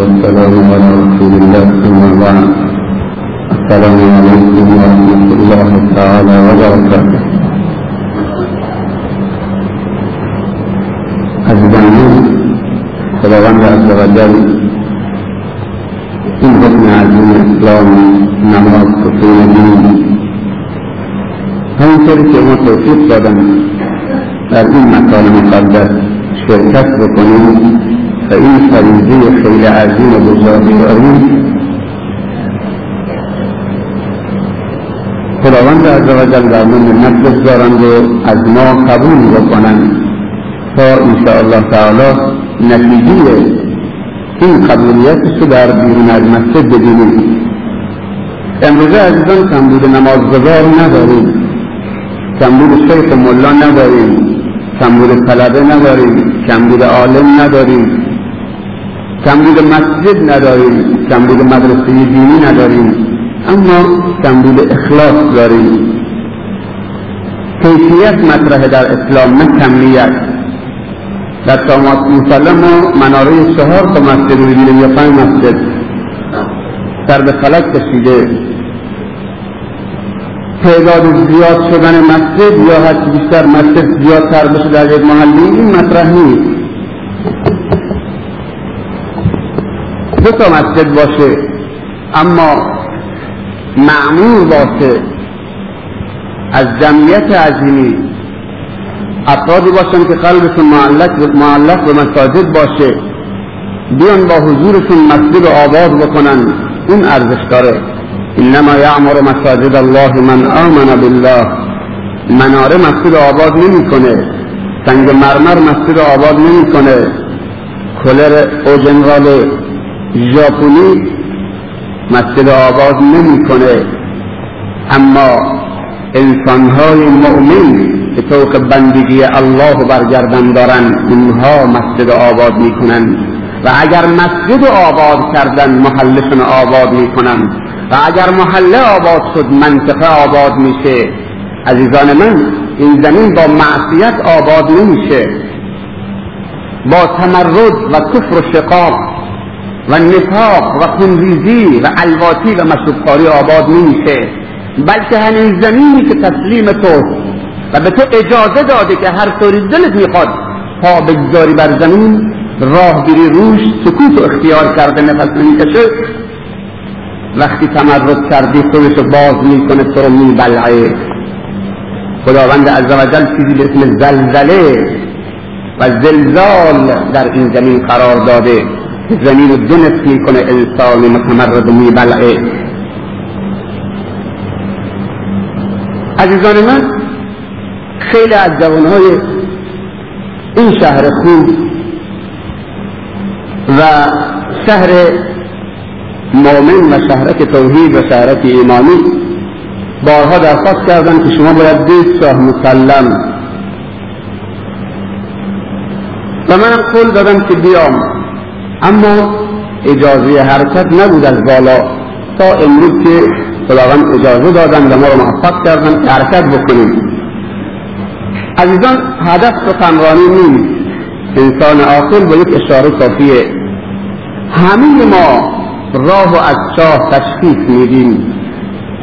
والسلام على رسول الله ثم بعد. السلام عليكم ورحمة الله تعالى وبركاته. عزیزان خداوند عز وجل این حکم عظیم اسلام نماز خصوص دین همینطوری که ما توفیق دادن در این مکان مقدس شرکت بکنیم این فریضه خیلی عظیم و بزرگی داریم خداوند عز وجل در من منت بگذارند و از ما قبول بکنند تا انشاءالله تعالی نتیجه این قبولیتش رو در بیرون از مسجد ببینیم امروزه عزیزان کمبود نمازگزار نداریم. کمبود شیخ ملا نداریم. کمبود طلبه نداریم. کمبود عالم نداریم. کمبود مسجد نداریم کمبود مدرسه دینی نداریم اما کمبود اخلاص داریم. کیفیت مطرح در اسلام نه کمیت. در شامات مسلم ما مناره چهار تا مسجد رو ببینیم یا پنج مسجد. سر به فلک کشیده. تعداد زیاد شدن مسجد یا هر بیشتر مسجد زیادتر بشه در یک محلی این مطرح نیست. دو تا مسجد باشه. اما معمول باشه از جمعیت عظیمی افرادی باشن که قلبشون معلق, معلق به مساجد باشه بیان با حضورشون مسجد آباد بکنن. این ارزش داره انما یعمر مساجد الله من آمن بالله. مناره مسجد آباد نمی‌کنه. سنگ مرمر مسجد آباد نمی‌کنه. کلر او جنرال ژاپنی مسجد آباد نمی‌کنه. اما انسانهای مؤمن که طوق بندگی الله برگردن دارن اونها مسجد آباد می‌کنن. و اگر مسجد آباد کردن محلشون آباد می‌کنن. و اگر محله آباد شد منطقه آباد میشه. عزیزان من این زمین با معصیت آباد نمیشه. با تمرد و کفر و شقاق و نفاق و خونریزی و الواتی و مشروبخواری آباد نمیشه. بلکه همین زمینی که تسلیم تو و به تو اجازه داده که هر طوری دلت می‌خواد پا بگذاری بر زمین راه بری روش سکوت و اختیار کرده نفس نمی‌کشه. وقتی تمرد کردی خودشو باز می‌کنه تو رو میبلعه. خداوند عزوجل چیزی به اسم زلزله و زلزال در این زمین قرار داده. زمین دو نصف می‌کنه انسان متمرد میبلعه. عزیزان من خیلی از جوانهای این شهر خوب و شهر مؤمن و شهرک توحید و شهرک ایمانی بارها درخواست کردن که شما باید دید شاه مسلم. و منم قول دادم که بیام. اما اجازه حرکت نبود از بالا. تا امروز که خداوند اجازه دادن و ما رو موفق کردن حرکت بکنیم. عزیزان هدف سخنرانی نیست. انسان عاقل با یک اشاره کافیه. همه ما راه و از چاه تشخیص میدیم.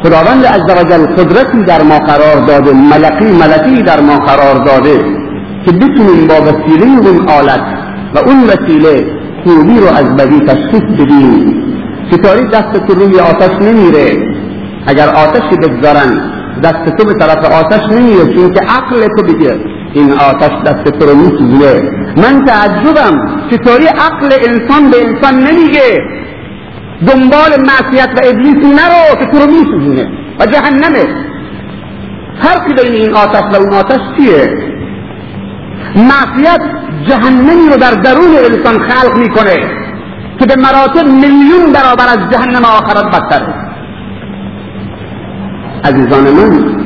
خداوند عزوجل قدرتی در ما قرار داده ملکی ملکی در ما قرار داده که بتونیم با وسیله اون آلت و اون وسیله خوبی رو از بدی تشخیص بدیم. ستاری دست تو روی آتش نمیره؟ اگر آتشی بگذارن دست تو به طرف آتش نمیره چون که عقل تو بگه این آتش دست تو رو میسوزونه. من تعجبم چطوری عقل انسان به انسان نمیگه؟ دنبال معصیت و ابلیس نرو که تو رو میسوزونه. و جهنمه. فرقی بین این آتش و اون آتش چیه؟ معصیت جهنمی رو در درون انسان خلق می‌کنه که به مراتب میلیون برابر از جهنم آخرت بدتره عزیزان من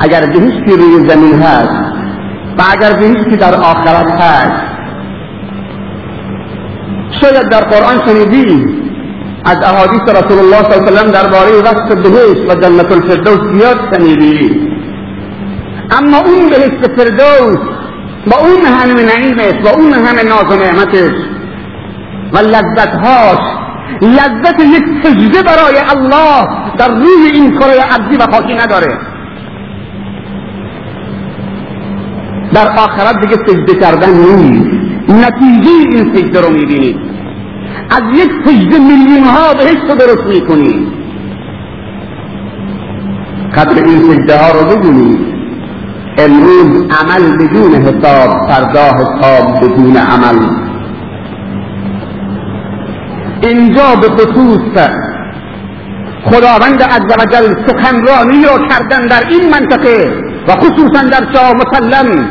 اگر بهشتی روی زمین هست و اگر بهشتی در آخرت هست شاید در قرآن شنیدی از احادیث رسول الله صلی الله علیه وسلم درباره وصف بهشت و جنت الفردوس زیاد شنیدی. اما اون بهشت فردوس با اون همه نعیمش با اون همه ناز و نعمتش و لذتهاش لذت یک سجده برای الله در روی این کره عبدی و خاکی نداره. در آخرت دیگه سجده کردن نیست نتیجه این سجده رو می‌بینید از یک سجده میلیون ها بهشت رو درست می‌کنید قدر این سجده ها رو ببینید امروز عمل بدون حساب فردا حساب بدون عمل. اینجا به خصوص خداوند عزوجل سخنرانی رو کردن در این منطقه و خصوصا در شاه مسلم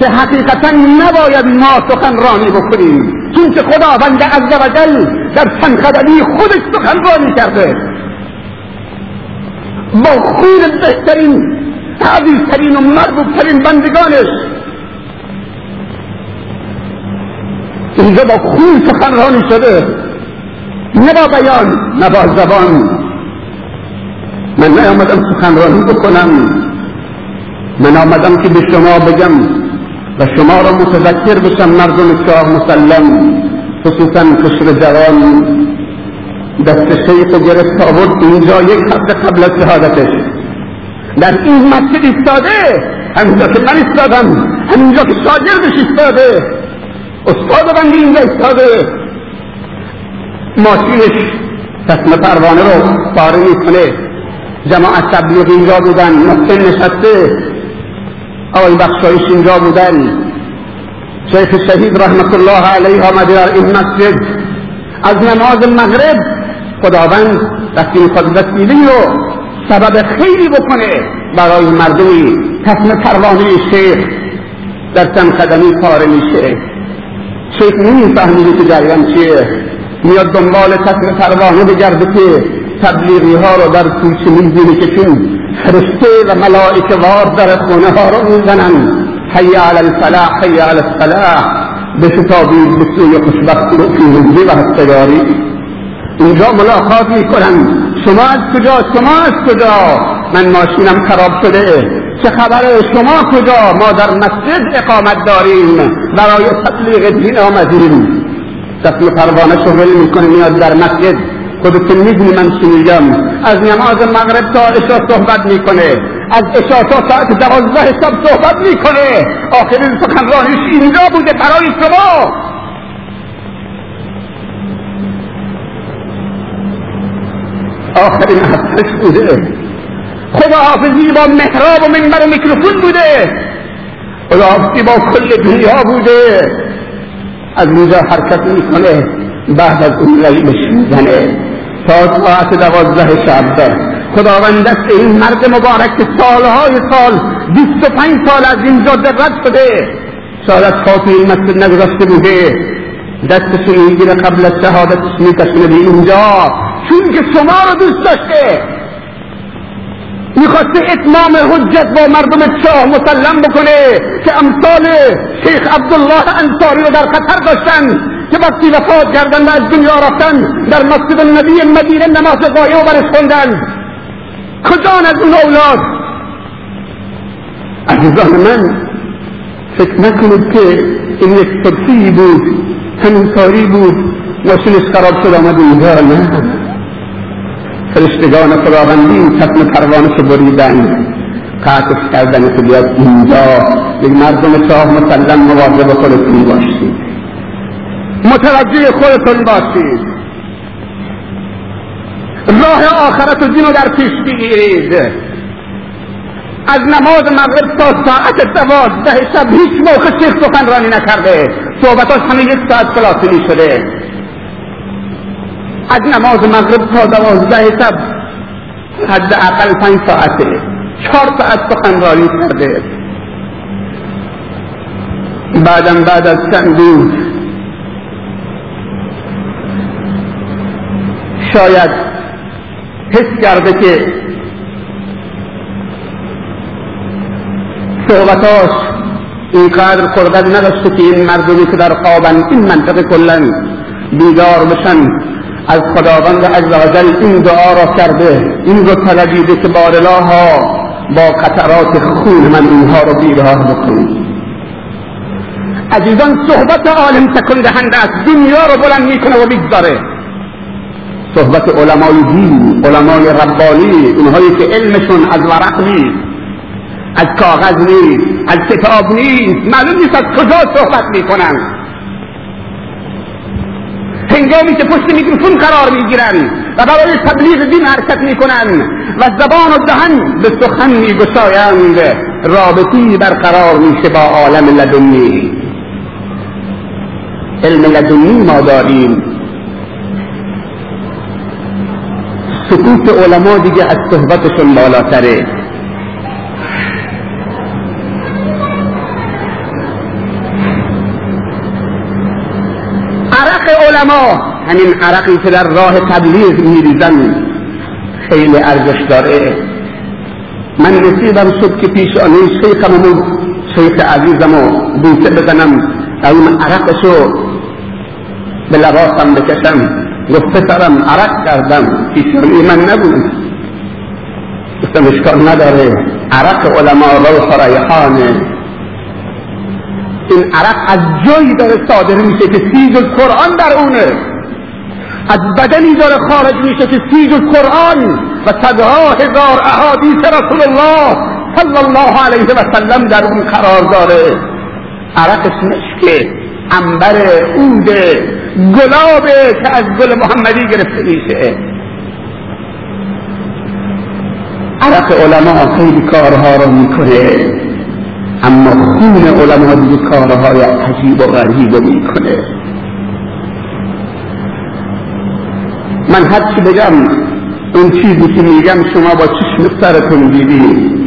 که حقیقتا نباید ما سخنرانی بکنیم. چون که خداوند عزوجل در چند خودش سخنرانی کرده. با خون بهترین عزیزترین و مربوبترین بندگانش. اینجا با خون سخنرانی شده. نه با بیان نه با زبان. من نیامدم سخنرانی بکنم. من آمدم که به شما بگم و شما را متذکر بشم مردم شاه مسلم خصوصا کشر جوان. دست شیخ گرفت آورد اینجا یک هفته قبل از شهادتش. در این مسجد ایستاده همینجا که من ایستادم همینجا که شاگردش ایستاده استاد بندی اینجا ایستاده. ماشینش تصم پروانه رو پاره می‌کنه. جماعت تبلیغ اینجا بودن محسن نشسته. آقای بخشایش اینجا بودن. شیخ شهید رحمت الله علیه آمده در این مسجد. از نماز مغرب خداوند وقتی می‌خواد وسیله رو سبب خیلی بکنه برای مردمی. تصم پروانه شیخ در چند قدمی پاره میشه. شیخ نمیفهمیده که جریان چیه. میاد دنبال تصم پروانه بگرده که تبلیغی ها رو در کوچه می‌بینه که چون فرشته و ملائکه وار در خونه ها رو می‌زنن. حی علی الفلاح حی علی بشتابید به سوی خوشبختی و پیروزی و هستگاری. اینجا ملاقات می‌کنن. شما از کجا؟ شما از کجا؟ من ماشینم خراب شده. چه خبره شما کجا؟ ما در مسجد اقامت داریم. برای تبلیغ دین آمدیم. دست پروانه شغل می‌کنه میاد در مسجد. خودتون می‌دونی من میگم. از نماز مغرب تا عشا صحبت می‌کنه. از تا ساعت دوازده شب صحبت می‌کنه. آخرین سخنرانیش اینجا بوده برای شما. آخرین حرفش بوده. خداحافظی با محراب و منبر و میکروفون بوده. خداحافظی با کل دنیا بوده. از اینجا حرکت می‌کنه. بعد از اون لیلش می‌زنه. تا ساعت دوازده شب خداوند دست این مرد مبارک که سالهای سال بیست و پنج سال از این جاده رد شده شاید خاطر این مسجد نگذاشته بوده. دستش می‌گیره قبل از شهادتش میکشونه به اینجا. چون که شما رو دوست داشته. می‌خواسته اتمام حجت با مردم شاه مسلم بکنه که امثال شیخ عبدالله انصاری رو در خطر داشتن که وقتی وفات کردن و از دنیا رفتن در مسجد النبی مدینه نماز قایه و برش خوندن. کجان از اون اولاد؟ عزیزان من فکر نکنید که این یک صدفی بود همین کاری بود ماشینش خراب شد آمد اینجا نه؟ فرشتگان خداوندی ختم پروانش بریدن. قطعش کردن که بیاد اینجا. یک مردم شاه مسلم مواظب خودتون باشید. متوجه خودتون باشید. راه آخرت و دین رو در پیش بگیرید. از نماز مغرب تا ساعت دوازده شب هیچ موقع شیخ سخنرانی نکرده. صحبتاش همه یک ساعت فلاطینی شده از نماز مغرب تا دوازده شب حد اقل پنج ساعته. چهار ساعت سخنرانی کرده. بعدم بعد از چند روز شاید حس کرده که صحبتاش اینقدر قدرت نداشته که این مردمی که در خوابن این منطقه کلا بیدار بشن. از خداوند عزوجل این دعا را کرده این رو طلبیده که بارلاها با قطرات خون من اینها رو بیدار بکنید عزیزان صحبت عالم تکن دهنده است. دنیا رو بلند می‌کنه و می‌گذاره. صحبت علمای دین علمای ربانی اونهایی که علمشون از ورق نیست از کاغذ نیست از کتاب نیست معلوم نیست از کجا صحبت می‌کنن. هنگامی که پشت میکروفون قرار می‌گیرن و برای تبلیغ دین حرکت می‌کنن و زبان و دهن به سخن میگشایند رابطی برقرار میشه با عالم لدنی. علم لدنی ما داریم. سکوت علما دیگه از صحبتشون بالاتره. علما همین عرقی که در راه تبلیغ میریزن خیلی ارزش داره. من نصیبم شد که پیشانه شیخم شیخ عزیزم و بوسه بزنم اون عرقشو به لباسم بکشم. گفت پسرم عرق کردم. پیشانی من نبود. گفتم اشکال نداره. عرق علما روح ریحانه این عرق از جایی داره صادر میشه که سیج قرآن در اونه. از بدنی داره خارج میشه که سیج قرآن و صدها هزار احادیث رسول الله صلی الله علیه و سلم در اون قرار داره. عرقش مشکه انبر عود گلابه که از گل محمدی گرفته میشه. عرق علما خیلی کارها رو می‌کنه. اما خون علما دیگه کارهای عجیب و غریب می‌کنه. من هر چی بگم اون چیزی که میگم شما با چشم سرتون دیدی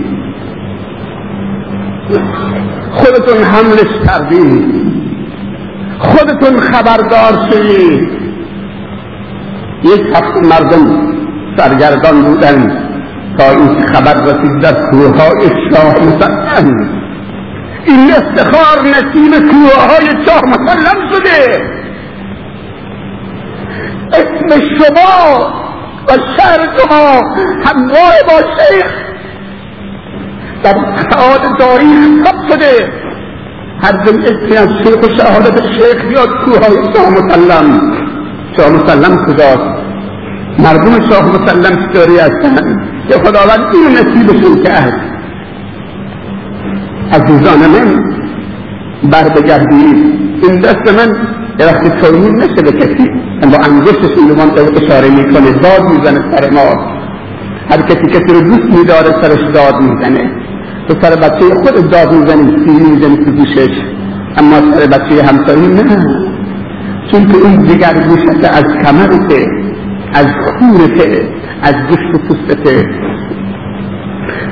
خودتون حملش کردید خودتون خبردار شدید یک هفته مردم سرگردان بودن تا این خبر رسید در کوههای شاه مسلم این استخار نصیب کوههای شاه مسلم شده. اسم شما و شهر شما همراه با شیخ در قطعات تاریخ ثبت شده. هر جمع اسمی از شیخ و شهادت شیخ بیاد کوهای شاه مسلم. شاه مسلم کجاست؟ مردم شاه مسلم چطوری هستن؟ که خداوند این نصیبشون کرد عزیزان من بر بگردید این دست من درخت توهین نشه به کسی با انگشتش این لمان اشاره می‌کنه داد می‌زنه سر ما. هر کسی کسی رو دوست میداره سرش داد می‌زنه. تو سر بچه خود داد می‌زنی سیری می‌زنی تو گوشش. اما سر بچه همسایی نه. چون که اون جگر گوشت از کمرته از خونته از گوشت پوستته.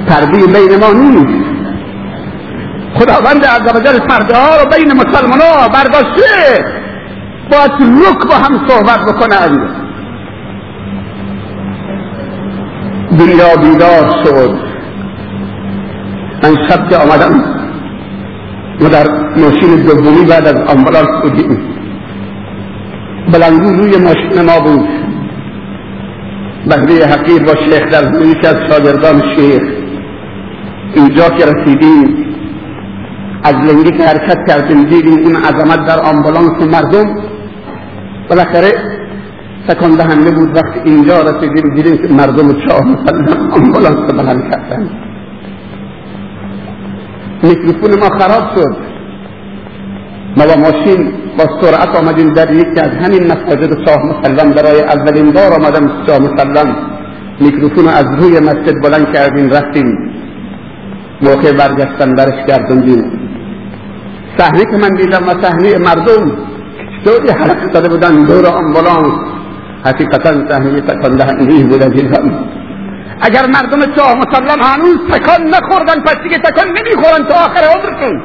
پرده بین ما نیست. خداوند عزوجل پرده رو بین مسلمان ها برداشته. باید رک با هم صحبت بکنند دنیا بیدار شد. من شب که آمدم. ما در ماشین دومی بعد از آمبولانس بودیم. بلندگو روی ماشین ما بود. بهره حقیر با شیخ در یکی از شاگردان شیخ. اینجا که رسیدیم. از لنگی که حرکت کردیم دیدیم اون عظمت در آمبولانس مردم. بالاخره تکان دهنده بود وقتی اینجا رسیدیم دیدیم که مردم چاه مسلم آمبولانس بلند کردن. میکروفون ما خراب شد. ما با ماشین با سرعت آمدیم در یکی از همین مساجد شاه مسلم. برای اولین بار آمدم شاه مسلم. میکروفون از روی مسجد بلند کردیم رفتیم. موقع برگشتن برش گردوندیم. صحنه که من دیدم و صحنه مردم. چطوری حرکت داده بودن دور آمبولانس. حقیقتا صحنه تکان دهنده بود عزیزم اگر مردم شاه مسلم هنوز تکان نخوردن پس دیگه تکان نمی‌خورن تا آخر عمرشون.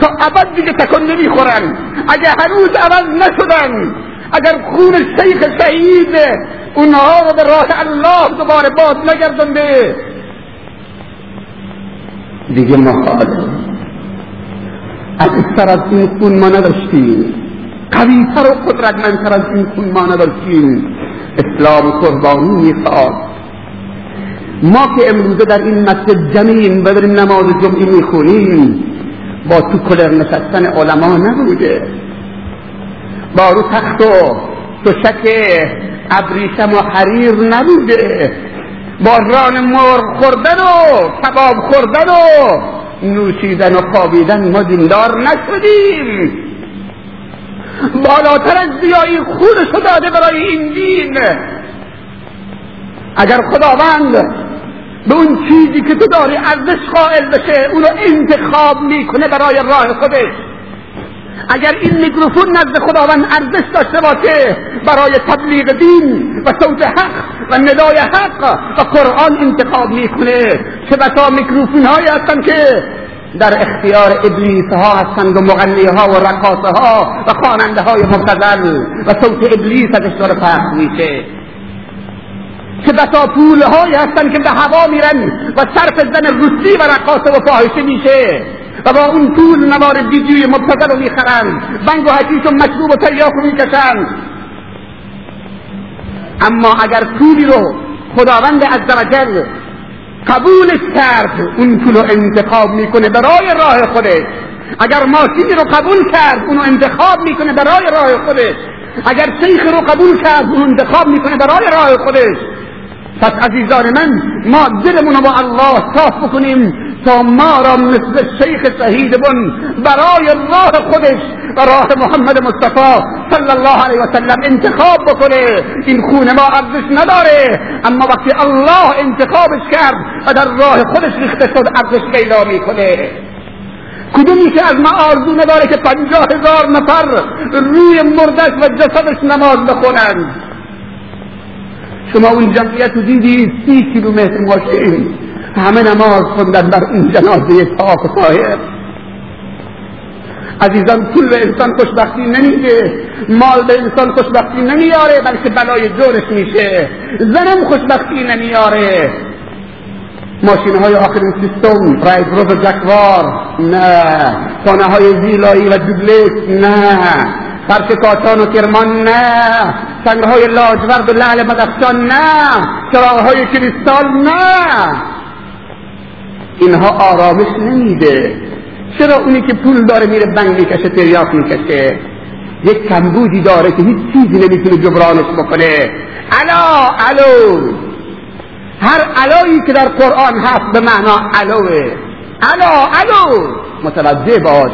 تا ابد دیگه تکان نمی‌خورن. اگر هنوز عوض نشدن اگر خون شیخ شهید اونها رو به راه الله دوباره باز نگردنده دیگه ما از از این خون ما نداشتیم. قویتر و قدرتمندتر از این خون ما نداشتیم. اسلام قربانی می‌خواد ما که امروزه در این مسجد جمعیم و داریم نماز جمعی می‌خونیم با تو کلر نشستن علما نبوده. با رو تخت و تشک ابریشم و حریر نبوده. با ران مرغ خوردن و کباب خوردن و نوشیدن و خوابیدن ما دیندار نشدیم. بالاتر از بیایی خودشو داده برای این دین. اگر خداوند به اون چیزی که تو داری ارزش قائل بشه اونو انتخاب می‌کنه برای راه خودش. اگر این میکروفون نزد خداوند ارزش داشته باشه برای تبلیغ دین و صوت حق و ندای حق و قرآن انتخاب می‌کنه. چه بسا میکروفون هایی هستن که در اختیار ابلیس ها هستند و مغنی ها و رقاصه ها و خواننده های مبتذل و صوت ابلیس ازش داره پخش میشه. که بسا پول هایی هستن که به هوا میرن و صرف زن روسی و رقاصه و فاحشه میشه. و با اون پول نوار دیجی مبتدل رو می‌خرن. بنگ و حشیش و مشروب و تریاک رو می‌کشن. اما اگر پولی رو خداوند عزوجل قبولش کرد اون پول رو انتخاب می‌کنه برای راه خودش. اگر ماشینی رو قبول کرد اونو انتخاب می‌کنه برای راه خودش. اگر شیخ رو قبول کرد اونو انتخاب می‌کنه برای راه خودش. پس عزیزان من ما دلمون با الله صاف بکنیم تا ما را مثل شیخ شهید بن برای راه خودش و راه محمد مصطفی صلی الله علیه و سلم انتخاب بکنه. این خون ما ارزش نداره اما وقتی الله انتخابش کرد و در راه خودش ریخته شد ارزش پیدا می‌کنه. کدومی که از ما آرزو نداره که پنجاه هزار نفر روی مردش و جسدش نماز بخونند؟ شما اون جمعیت رو دیدی؟ سی کیلومتر ماشین. همه نماز خوندن بر این جنازه پاک و طاهر. عزیزان پول به انسان خوشبختی نمیده. مال به انسان خوشبختی نمیاره بلکه بلای جورش میشه. زنم خوشبختی نمیاره. ماشین های آخرین سیستم رایت روز جکوار نه. خانه های زیلایی و دوبلکس نه. فرش کاتان و کرمان نه. سنگ های لاجورد و لعل بدخشان نه. چراغ های کریستال نه. اینها آرامش نمیده. چرا اونی که پول داره میره بنگ می‌کشه تریاک می‌کشه؟ یک کمبودی داره که هیچ چیزی نمی‌تونه جبرانش بکنه. الا الو. هر علایی که در قرآن هست به معنا الوه. الا الو. متوجه باش.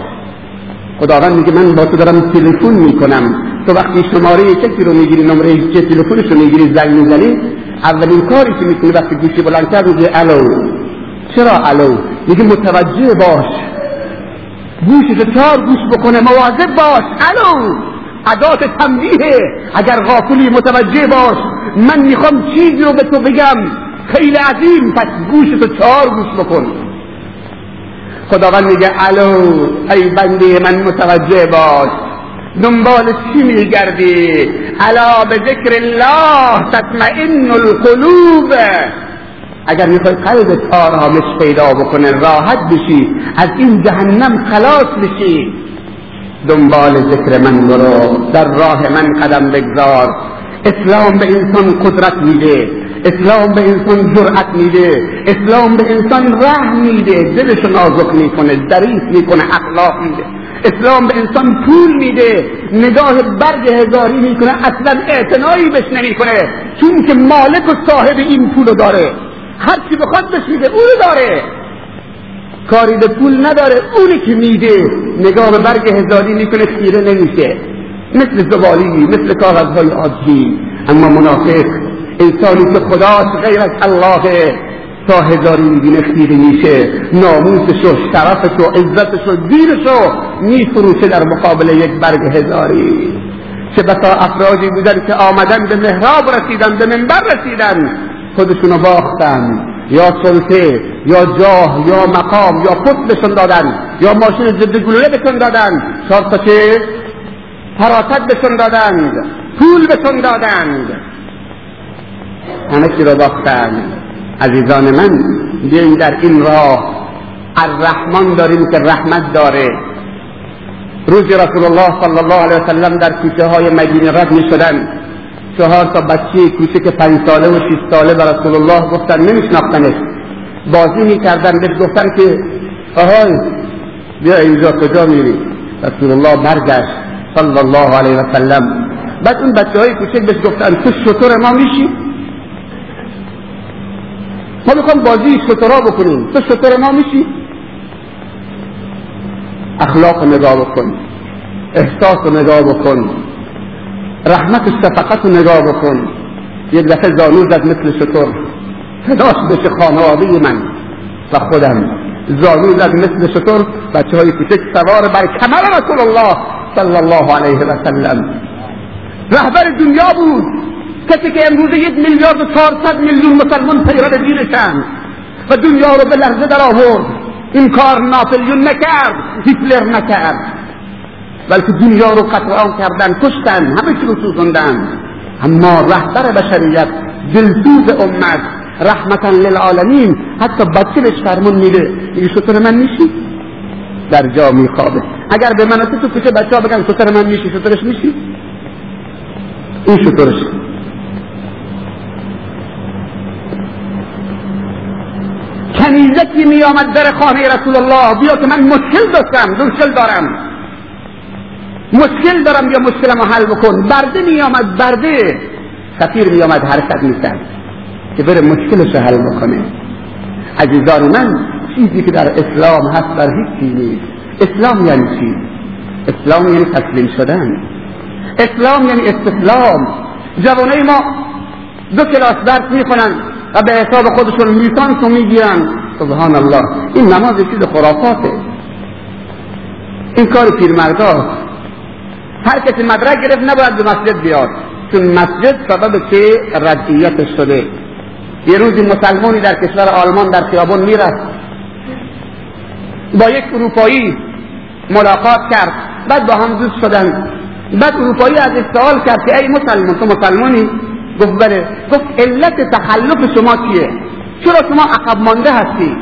خداوند میگه من با تو دارم تلفن می‌کنم. تو وقتی شماره کسی رو می‌گیری نمره که تلفنش رو می‌گیری زنگ می‌زنی اولین کاری که می‌کنی وقتی گوشی بلند کرد میگه الو. چرا الو؟ میگه متوجه باش. گوشش چهار گوش بکنه مواظب باش. الو. ادات تنبیه اگر غافلی متوجه باش. من می‌خوام چیزی رو به تو بگم. خیلی عظیم. پس گوشتو چهار گوش بکن. خداوند میگه الو ای بنده من متوجه باش. دنبال چی میگردی؟ الا به ذکر الله تطمئن القلوب. اگر می‌خوای قلبت آرامش پیدا بکنه راحت بشی از این جهنم خلاص بشی. دنبال ذکر من برو در راه من قدم بگذار. اسلام به انسان قدرت میده. اسلام به انسان جرأت میده اسلام به انسان رحم میده دلش نازک می‌کنه ظریف می‌کنه اخلاق میده. اسلام به انسان پول میده نگاه برگ هزاری می‌کنه اصلا اعتنایی بهش نمی‌کنه چون که مالک و صاحب این پولو داره. هر چی بخواد بهش میده اونو داره. کاری به پول نداره اونی که میده. نگاه به برگ هزاری می‌کنه خیره نمیشه. مثل زبالی مثل کاغذهای عادی. اما منافق انسانی که خداش غیر از الله. تا هزاری می‌بینه خیره میشه. ناموسش و شرفش و عزتش و دینش رو میفروشه در مقابل یک برگ هزاری. چه بسا افرادی بودن که آمدن به محراب رسیدن به منبر رسیدن. خودشونو باختن. یا سلطه یا جاه یا مقام یا پت بشون دادن. یا ماشین ضد گلوله بشون دادن. چهار چه حراست بشون دادند پول بشون دادند همه چی رو باختن. عزیزان من بیاین در این راه. الرحمن داریم که رحمت داره. روزی رسول الله صلی الله علیه وسلم در کوچه های مدینه رد می شدن. چهار تا بچه کوچک پنج ساله و شیست ساله به رسول الله گفتن نمیشناختنش. بازی می‌کردن. بهش گفتن که آهای بیا اینجا کجا میری؟ رسول الله برگشت. صلی الله علیه و سلم بعد اون بچه های کوچک بهش گفتن تو شطور ما میشی؟ ما می‌خوام بازی شطورا بکنیم. تو شطور ما میشی؟ اخلاق نگاه بکن. احساس نگاه بکن. رحمت و شفقت نگاه بکن. یک دفعه زانو زد مثل شطور فداش بشه خانواده من و خودم. زانو زد مثل شطور بچه های کوچک سوار بر کمر رسول الله صلی الله علیه و سلم. رهبر دنیا بود. کسی که امروز یک میلیارد و چهارصد میلیون مسلمان پیرو دینشن و دنیا رو به لحظه در آورد. این کار ناپلیون نکرد هیتلر نکرد. بلکه دنیا رو قطعان کردن کشتن همه چی رو سوزندن اما رهبر بشریت دلسوز امت رحمتا للعالمین حتی بچه فرمون میده. میگه شطور من میشی در جا میخوابه. اگر به من تو کوچه بچه ها بگن شطور من میشی شطورش میشی این شطورش کنیزکی می آمد در خانه رسول الله بیا که من مشکل داشتم مشکل دارم. مشکل دارم یا مشکلمو حل بکن. برده می آمد برده. سفیر می آمد حرکت می که بره مشکلش حل بکنه. عزیزان من چیزی که در اسلام هست در هیچ نیست. اسلام یعنی چی؟ اسلام یعنی تسلیم شدن. اسلام یعنی استسلام. جوانه ما دو کلاس درس می‌کنن و به حساب خودشون لیسانس رو می‌گیرن. سبحان الله این نماز چیز خرافاته. این کار پیرمرداست هر کسی مدرک گرفت نباید به مسجد بیاد. چون مسجد سبب که ردیت شده. یه روزی مسلمانی در کشور آلمان در خیابان می‌رفت. با یک اروپایی ملاقات کرد. بعد با هم دوست شدن. بعد اروپایی از سوال کرد که ای مسلمان تو مسلمانی؟ گفت بله. گفت علت تخلف شما چیه؟ چرا شما عقب مانده هستی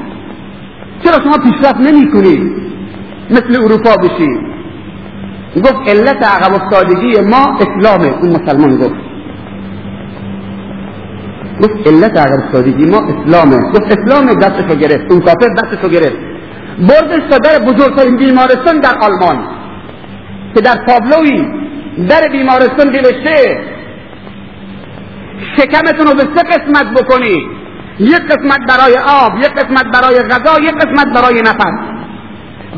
چرا شما پیشرفت نمی کنی مثل اروپا بشی. گفت علت عقب افتادگی ما اسلامه اون مسلمان گفت. گفت علت عقب افتادگی ما اسلامه. گفت اسلام دستشو گرفت اون کافر دستشو گرفت. بردش تا در بزرگترین بیمارستان در آلمان. که در تابلوی در بیمارستان نوشته شکمتون رو به سه قسمت بکنی. یک قسمت برای آب یک قسمت برای غذا یک قسمت برای نفس.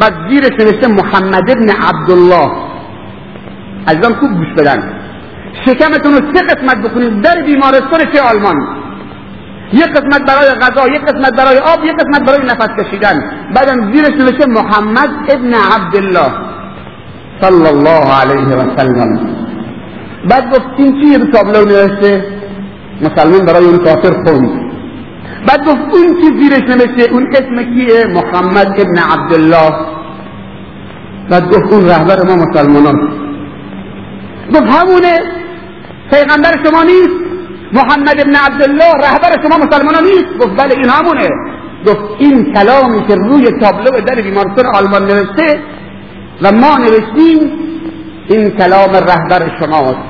بعد زیرش نوشته محمد ابن عبدالله. عزیزان خوب گوش بدن. شکمتون رو سه قسمت بکنید در بیمارستان چه آلمان. یک قسمت برای غذا یک قسمت برای آب یک قسمت برای نفس کشیدن. بعدم زیرش نوشته محمد ابن عبدالله. صلی الله علیه و سلم. بعد گفت این به تابلو نوشته؟ مسلمان برای اون کافر خوند بعد گفت اون چی زیرش نوشته اون اسم کیه؟ محمد ابن عبدالله. بعد گفت اون رهبر ما مسلمانان. گفت همونه پیغمبر شما نیست. محمد ابن عبدالله رهبر شما مسلمانان نیست. گفت بله این همونه. گفت این کلامی که روی تابلو در بیمارستان آلمان نوشته و ما نوشتیم این کلام رهبر شماست.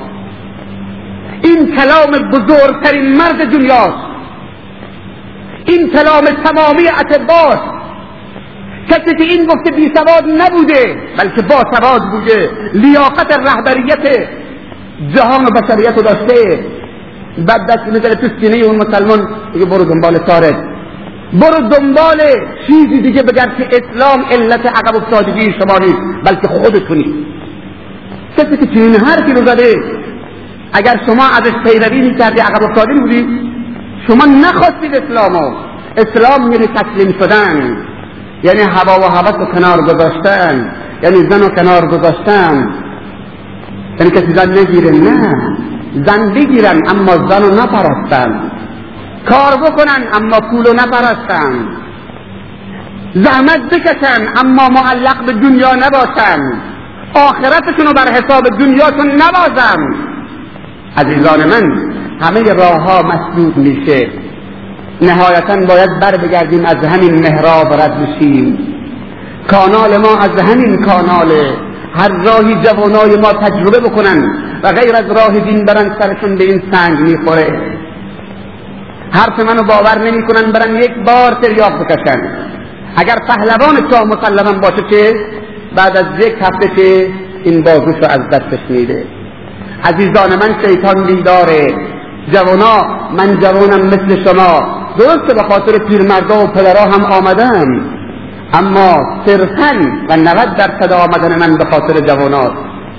این کلام بزرگترین مرد دنیاست. این کلام تمامی اطباست کسی که این گفته بی سواد نبوده بلکه با سواد بوده. لیاقت رهبریت جهان و بشریت رو داشته. بعد دست می‌ذاره تو سینه اون مسلمان دیگه برو دنبال کارت برو دنبال چیزی دیگه بگرد که اسلام علت عقب افتادگی شما نیست بلکه خودتونی. کسی که چنین حرفی رو زده اگر شما ازش پیروی می‌کردی عقب افتاده بودی. شما نخواستید اسلامو اسلام یعنی تسلیم شدن. یعنی هوا و هوس رو کنار گذاشتن. یعنی زن و کنار گذاشتن. یعنی کسی زن نگیره؟ نه. زن بگیرن اما زن رو نپرستن. کار بکنن اما پول رو نپرستن. زحمت بکشن اما معلق به دنیا نباشن. آخرتشون رو بر حساب دنیاشون نبازن. عزیزان من همه راه ها مسدود میشه. نهایتا باید بر بگردیم از همین محراب رد بشیم کانال ما از همین کاناله. هر راهی جوانای ما تجربه بکنن و غیر از راه دین برن سرشون به این سنگ می‌خوره. حرف منو باور نمی‌کنن برن یک بار تریاق بکشن. اگر پهلوان شاه مسلما باشه که بعد از یک هفته که این بازوش رو از دستش میده. عزیزان من شیطان بیداره. جوانا من جوانم مثل شما. درسته به خاطر پیرمردا و پدرها هم آمدم اما صرفا و 90 درصد آمدن من به خاطر جوانات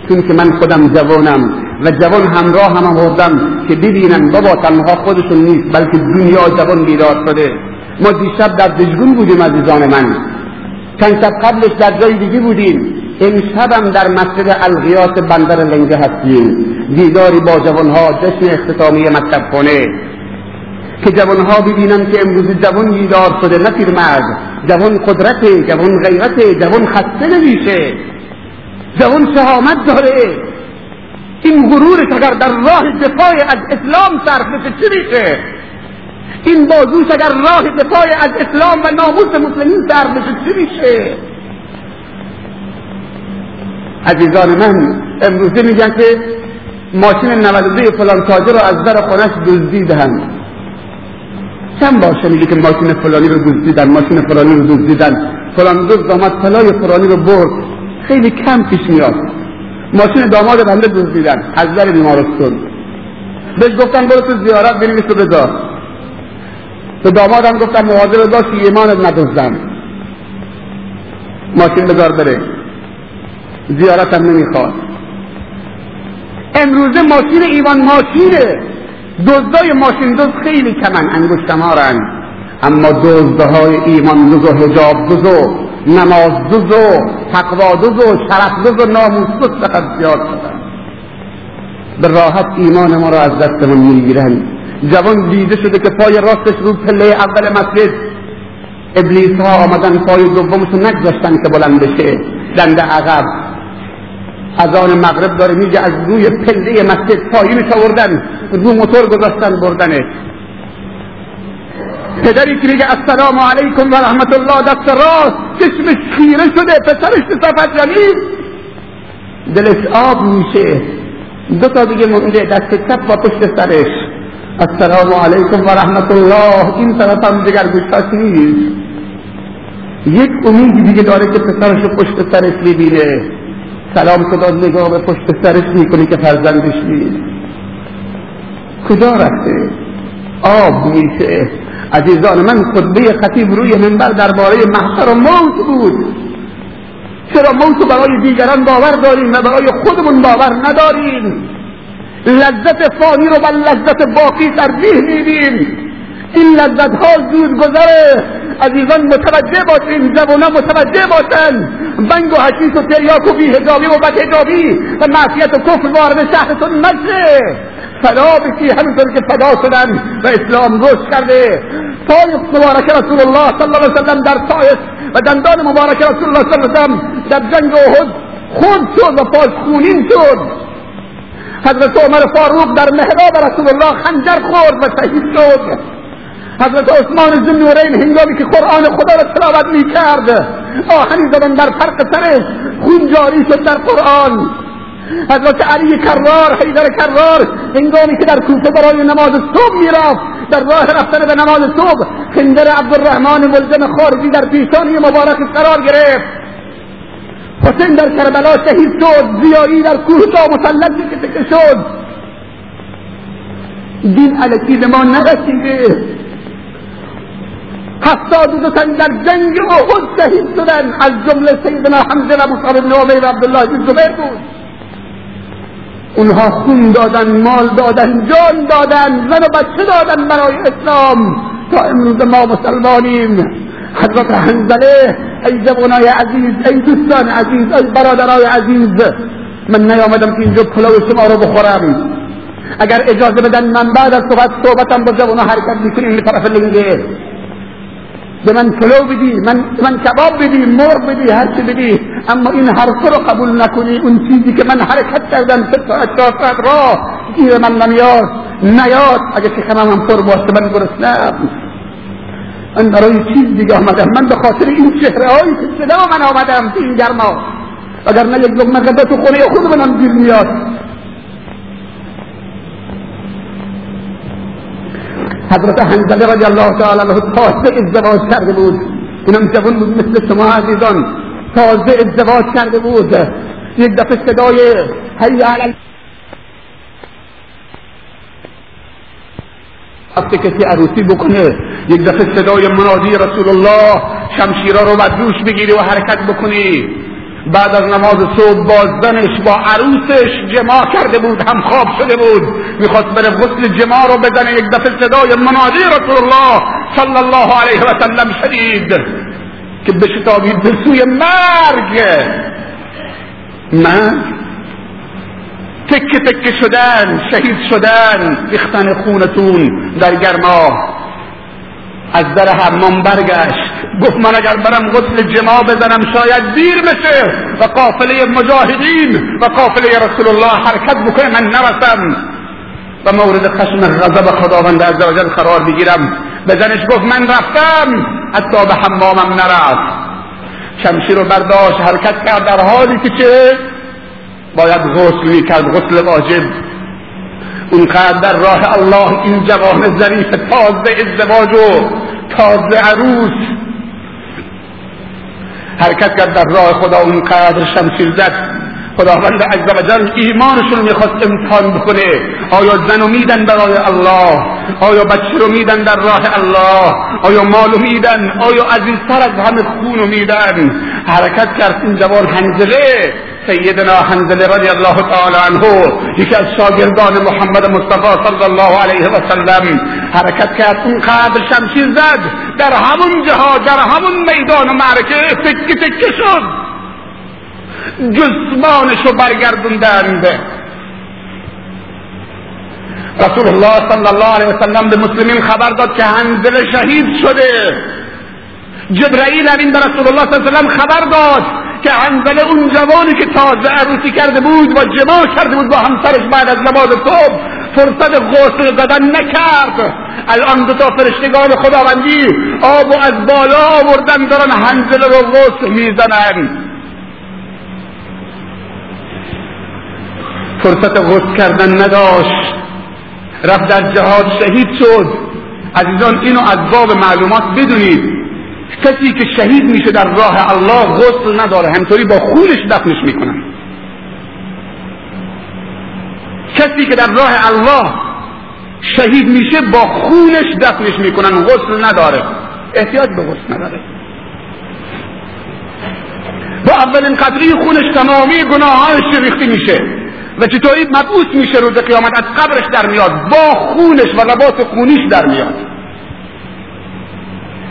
چون که من خودم جوانم و جوان همراه هم آوردم که ببینن بابا تنها خودشون نیست بلکه دنیا جوان بیدار شده. ما دیشب در دجگون بودیم عزیزان من. چند شب قبلش در جای دیگه بودیم. امشبم در مسجد الغیاس بندر لنگه هستیم. دیداری با جوانها جشن اختتامی مکتب کنه که جوانها ببینن که امروز جوان بیدار شده نه پیرمرد جوان قدرت جوان غیرت جوان خسته نمیشه. جوان شهامت داره. این غرورش اگر در راه دفاع از اسلام صرف بشه چی میشه؟ این بازوش اگر راه دفاع از اسلام و ناموس مسلمین صرف بشه چی میشه؟ عزیزان من امروزه میگن که ماشین 92 فلان تاجر رو از در خونش دزدیدن. چند باشه میگه که ماشین فلانی رو دزدیدن ماشین فلانی رو دزدیدن؟ فلان دزد آمد طلای فلانی رو برد. خیلی کم پیش میاد. ماشین داماد بنده دزدیدن. از در بیمارستان بهش گفتن برو تو زیارت بنویس و بذار. به دامادم گفتم مواظب باش ایمانت ندزدم ماشین بذار بره. زیارتم نمی‌خواد. امروزه ماشین ایوان ماشینه. دزدای ماشین دوز خیلی کمن انگشتمارن اما دزدهای ایمان دوز و حجاب دوز و نماز دوز و تقوا دوز و شرف دوز و ناموس دوز فقط زیاد شدن. به راحت ایمان ما را از دستمون می‌گیرن. جوان دیده شده که پای راستش رو پله اول مسجد. ابلیس ها آمدن پای دومشو نگذاشتن که بلند بشه. دنده عقب. از آن مغرب داره میگه از روی پله مسجد پایینش آوردن رو موتور گذاشتن بردنش پدری که میگه السلام علیکم و رحمت الله دست راست چشمش خیره شده پسرش صفت جلیل دلش آب میشه. دو تا دیگه مونده دست چپ با پشت سرش. السلام علیکم و رحمت الله. این طرف هم دیگر گوشتاش نیست. یک امید دیگه داره که پسرش پشت سرش ببینه. سلام خدا نگاه به پشت سرش می‌کنه که فرزندش نیست. کجا رفته؟ آب میشه. عزیزان من خطبه خطیب روی منبر درباره محشر و موت بود. چرا موت برای دیگران باور داریم و برای خودمون باور نداریم؟ لذت فانی رو بر لذت باقی ترجیح میدیم این لذت ها زود گذره. عزیزان متوجه باشین جوانا متوجه باشن. بنگ و حشیش و تریاک و بیهجابی و بدهجابی و معصیت و کفر وارد شهرتون نشه. فدا بشی همینطور که فدا شدن و اسلام رشد کرده. پای مبارک رسول الله صلی الله علیه وسلم در سایش و دندان مبارک رسول الله صلی الله علیه وسلم در جنگ احد خود شد و پاش خونین شد. حضرت عمر فاروق در محراب رسول الله خنجر خورد و شهید شد. حضرت عثمان ذوالنورین هنگامی که قرآن خدا را تلاوت می کرد آهنی زدن در فرق سرش خون جاری شد در قرآن. حضرت علی کرار حیدر کرار هنگامی که در کوفه برای نماز صبح می‌رفت در راه رفتن به نماز صبح خنجر عبدالرحمن ملزم خارجی در پیشانی مبارک قرار گرفت. حسین در کربلا شهید شد زیایی در کوه تا مسلط که شد. دین علکی به ما نرسیده هفتاد دو تن در جنگ احد شهید شدن. از جمله سیدنا حمزه و مصعب بن عمیر و عبدالله بن زبیر بود. اونها خون دادن مال دادن جان دادن زن و بچه دادن برای اسلام. تا امروز ما مسلمانیم. حضرت حنزله ای جوانای عزیز ای دوستان عزیز ای برادرای عزیز من نیامدم که اینجا پلو شما رو بخورم. اگر اجازه بدن من بعد از صحبت صحبتم با جوانا حرکت می‌کنیم به طرف لنگه. به من پلو بدی من من کباب بدی مرغ بدی هر چی بدی. اما این حرف رو قبول نکنی اون چیزی که من حرکت کردم سه ساعت چهار ساعت راه من نمیاد. نیاد. اگه شکمم هم پر باشه من گرسنم من برای چیز دیگه آمدم. من به خاطر این چهره هایی که صدا من آمدم این گرما. اگر نه یک لقمه غذا تو خونه خود منم گیر میاد. حضرت حنزله رضی الله تعالی عنه تازه ازدواج کرده بود. اونم جوان بود مثل شما عزیزان. تازه ازدواج کرده بود. یک دفعه صدای هی علل وقتی کسی عروسی بکنه یک دفعه صدای منادی رسول الله شمشیرا رو بر دوش بگیری و حرکت بکنی. بعد از نماز صبح بازدنش با عروسش جماع کرده بود هم خواب شده بود. می‌خواست بره غسل جماع رو بزنه یک دفعه صدای منادی رسول الله صلی الله علیه و سلم شدید که بشتابید به سوی مرگ. مرگ. تکه تکه شدن شهید شدن ریختن خونتون در گرما. از در حمام برگشت. گفت من اگر برم غسل جما بزنم شاید دیر بشه و قافله مجاهدین و قافله رسول الله حرکت بکنه من نرسم. و مورد خشم غضب خداوند عزوجل قرار بگیرم به زنش گفت من رفتم حتی به حمامم نرفت. شمشیر رو برداشت حرکت کرد در حالی که چه؟ باید غسل می‌کرد غسل واجب. اونقدر در راه الله این جوان ظریف تازه ازدواج و تازه عروس. حرکت کرد در راه خدا اونقدر شمشیر زد. خداوند عز وجل ایمانشون می‌خواست امتحان بکنه. آیا زنو میدن برای الله؟ آیا بچه رو میدن در راه الله؟ آیا مالو میدن؟ آیا عزیزتر از همه خونو میدن؟ حرکت کرد این جوان هنزله سیدنا حنزله رضی الله تعالی عنه یکی از شاگردان محمد مصطفی صلی الله علیه و سلم حرکت کرد. اون قدر شمشیر زد. در همون جهاد در همون میدان و معرکه تکه تکه شد. جسمانشو برگردوندند رسول الله صلی الله علیه وسلم به مسلمین خبر داد که هنزل شهید شده. جبرائیل همین به رسول الله صلی الله علیه وسلم خبر داد. که هنزله اون جوانی که تازه عروسی کرده بود و جماع کرده بود با همسرش بعد از نماز صبح فرصت غسل زدن نکرد. الان دو تا فرشتگان خداوندی آب و از بالا آوردن دارن هنزله رو غسل می‌زنن. فرصت غسل کردن نداشت. رفت در جهاد شهید شد. عزیزان اینو از باب معلومات بدونید. کسی که شهید میشه در راه الله غسل نداره. همطوری با خونش دفنش می‌کنن. کسی که در راه الله شهید میشه با خونش دفنش می‌کنن. غسل نداره. احتیاج به غسل نداره. با اولین قدری خونش تمامی گناهانش ریخته میشه و چطوری مبعوث میشه روز قیامت؟ از قبرش در میاد. با خونش و لباس خونیش در میاد.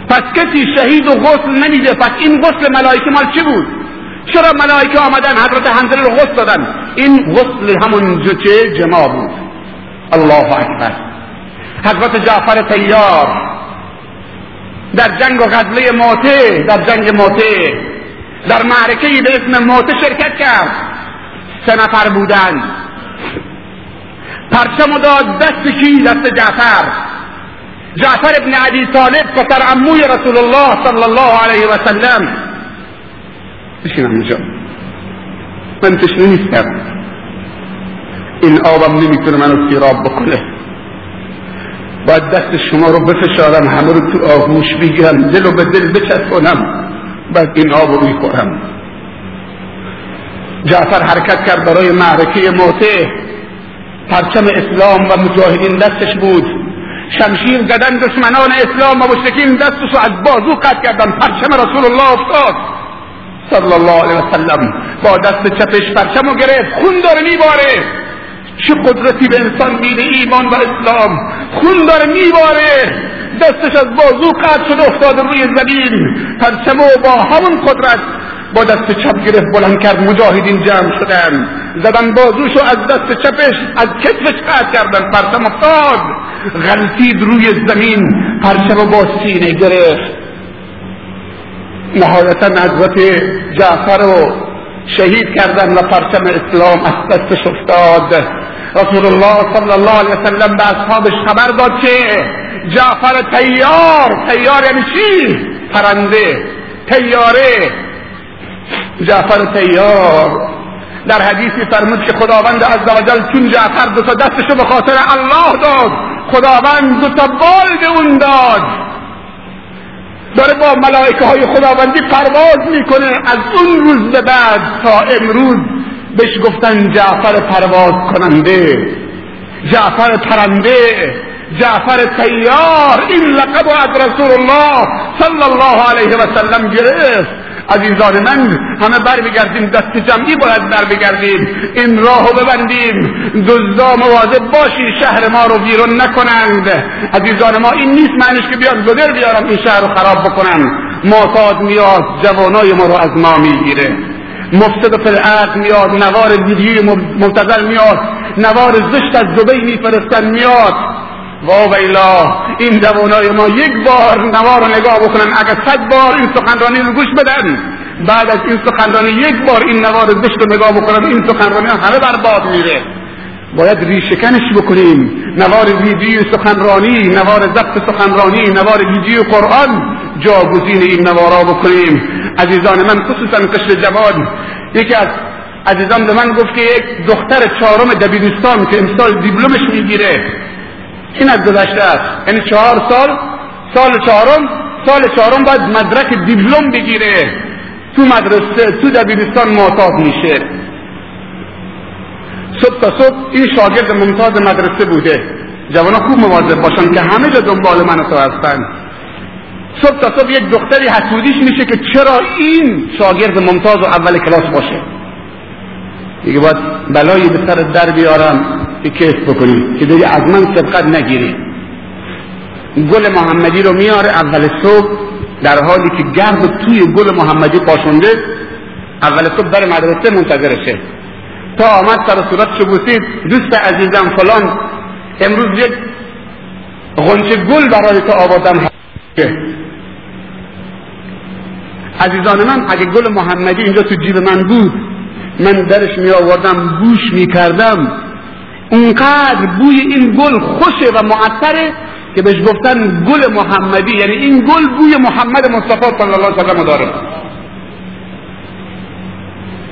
پس کسی شهید و غسل نمیده. پس این غسل ملائکه مال چی بود؟ چرا ملائکه آمدن؟ حضرت حنظله رو غسل دادن. این غسل همون چه جما بود. الله اکبر. حضرت جعفر تیار در جنگ و غزله موته در جنگ موته در معرکه به اسم موته شرکت کرد. سه نفر بودن پرچم داد دست کی؟ دست جعفر. جعفر ابن عبی طالب پسر عموی رسول الله صلی الله علیه و سلم بشینم اینجا من تشنه نیستم این آبم نمیتونه منو سیراب بکنه باید دست شما رو بفشارم همه رو تو آغوش بگیرم دل و به دل بچسبونم بعد این آب رو میخورم. جعفر حرکت کرد برای معرکه موته. پرچم اسلام و مجاهدین دستش بود. شمشیر زدن دشمنان اسلام و مشرکین دستش از بازو قطع کردن. پرچم رسول الله افتاد. صلی الله علیه وسلم با دست چپش پرچم و گرفت. خون داره میباره. چه قدرتی به انسان میده ایمان و اسلام. خون داره میباره. دستش از بازو قطع شده افتاده روی زمین. پرچم با همون قدرت با دست چپ گرفت بلند کرد مجاهدین جمع شدن. زدن بازوشو از دست چپش از کتفش قطع کردن پرچم افتاد. غلطید روی زمین پرچم با سینه گرفت. نهایتا حضرت جعفر رو شهید کردن و پرچم اسلام از دستش افتاد. رسول الله صلی الله علیه وسلم به اصحابش خبر داد که جعفر تیار تیار یعنی چی؟ پرنده تیاره. جعفر تیار در حدیثی فرمود که خداوند عزوجل چون جعفر دو تا دستشو به خاطر الله داد خداوند دو تا بال به اون داد. داره با ملائکه های خداوندی پرواز می‌کنه از اون روز به بعد تا امروز بهش گفتن جعفر پرواز کننده جعفر پرنده جعفر تیار این لقب از رسول الله صلی الله علیه و سلم گرفت. عزیزان من همه بر بگردیم دست جمعی باید بر بگردیم این راهو ببندیم دزدا مواظب باشی شهر ما رو بیرون نکنند. عزیزان ما این نیست معنیش که بیاد گدر بیارم این شهر رو خراب بکنن. معتاد میاد جوانای ما رو از ما می‌گیره. مفسد فی میاد نوار ویدیوی مبتذل میاد. نوار زشت از دبی میفرستن میاد. وا ویلا این جوانای ما یک بار نوار رو نگاه بکنن اگر صد بار این سخنرانی رو گوش بدن بعد از این سخنرانی یک بار این نوار زشت رو نگاه بکنن این سخنرانی همه برباد میره. باید ریشکنش بکنیم. نوار ویدیو سخنرانی نوار ضبط سخنرانی نوار ویدیو قرآن جاگزین این نوارا بکنیم. عزیزان من خصوصا قشر جوان یکی از عزیزان به من گفت که یک دختر چهارم دبیرستان که امسال دیپلمش می‌گیره. این از گذشته است. یعنی چهار سال سال چهارم سال چهارم باید مدرک دیپلم بگیره. تو مدرسه تو دبیرستان معتاد میشه. صبح تا صبح این شاگرد ممتاز مدرسه بوده. جوانا خوب مواظب باشن که همه جا دنبال من تو هستن. صبح تا صبح یک دختری حسودیش میشه که چرا این شاگرد ممتاز و اول کلاس باشه؟ دیگه باید بلایی به سر در بیارم. کیف بکنی که دیگه از من سبقت نگیری. گل محمدی رو میاره اول صبح در حالی که گرد توی گل محمدی پاشونده اول صبح در مدرسه منتظرشه تا آمد سر صورتشو بوسید؟ دوست عزیزم فلان امروز یک غنچه گل برای تو آوردم. عزیزان من اگه گل محمدی اینجا تو جیب من بود من درش می آوردم گوش می کردم اونقدر بوی این گل خوشه و معطره که بهش گفتن گل محمدی. یعنی این گل بوی محمد مصطفی صلی الله علیه وسلم داره.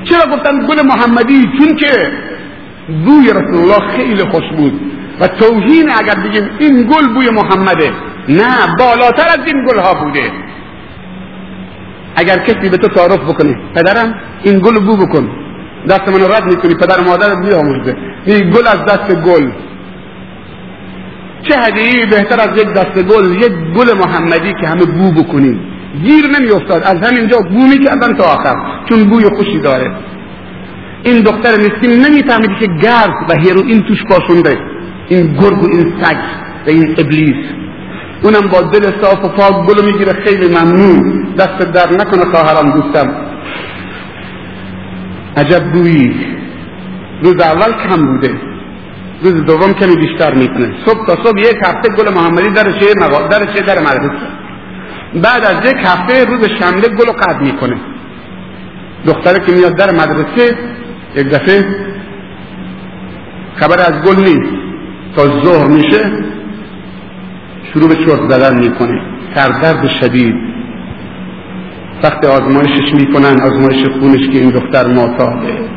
چرا گفتن گل محمدی؟ چون که بوی رسول الله خیلی خوش بود. و توهین اگر بگیم این گل بوی محمده نه بالاتر از این گل ها بوده. اگر کسی به تو تعارف بکنه پدرم این گل بو بکن. دست من رد می‌کنی پدر مادرت میآموزه این گل از دست گل. چه هدیه بهتر از یک دست گل یک گل محمدی که همه بو بکنیم. گیر نمیافتاد. از همینجا بو می‌کردن تا آخر. چون بوی خوشی داره. این دختر مسکین نمیفهمیدی که گرد و هیروئین توش پاشونده این گرگ و این سگ و این ابلیس. اونم با دل صاف و پاک گلو می‌گیره. خیلی ممنون. دست در نکنه خواهرم دوستم. عجب بویی روز اول کم بوده. روز دوم کمی بیشتر می‌کنه صبح تا صبح یک هفته گل محمدی در چه در چه در مدرسه. بعد از یک هفته روز شنبه گل قطع می‌کنه. دختره که میاد در مدرسه یک دفعه خبر از گل نیست. تا ظهر میشه شروع به چرت زدن می‌کنه. سردرد شدید. وقت آزمایشش می‌کنن آزمایش خونش که این دختر معتاده.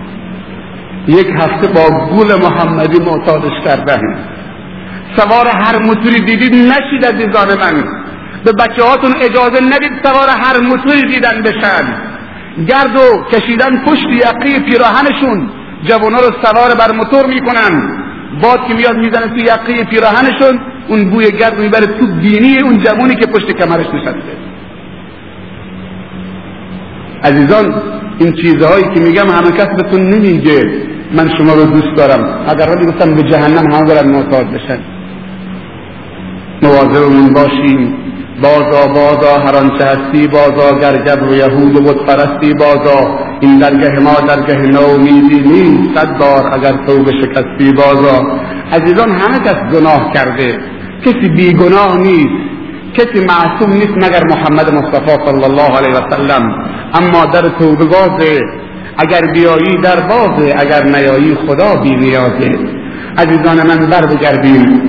یک هفته با گل محمدی معتادش کردن. سوار هر موتوری دیدید نشید عزیزان من. به بچه هاتون اجازه ندید سوار هر موتوری دیدن بشن. گرد و کشیدن پشت یقی پیراهنشون. جوانا رو سوار بر موتور می‌کنن. باد که میاد می‌زنه تو یقی پیراهنشون اون بوی گرد می‌بره تو بینی اون جوانی که پشت کمرش نشسته. عزیزان این چیزهایی که میگم همه کس بهتون نمیگه. من شما رو دوست دارم. اگر ولی گفتم به جهنم همه برن معتاد بشن. مواظبمون باشیم. بازا بازا هر آنچه هستی بازا. گرگب و یهود و پرستی بازا. این درگه ما درگه نومیدی نیست صد بار اگر تو به شکستی بازا. عزیزان همه کس گناه کرده. کسی بیگناه نیست. کسی معصوم نیست مگر محمد مصطفی صلی الله علیه و اما در توبه بازه اگر بیایی در بازه اگر نیایی خدا بی نیازه عزیزان من بر بگردیم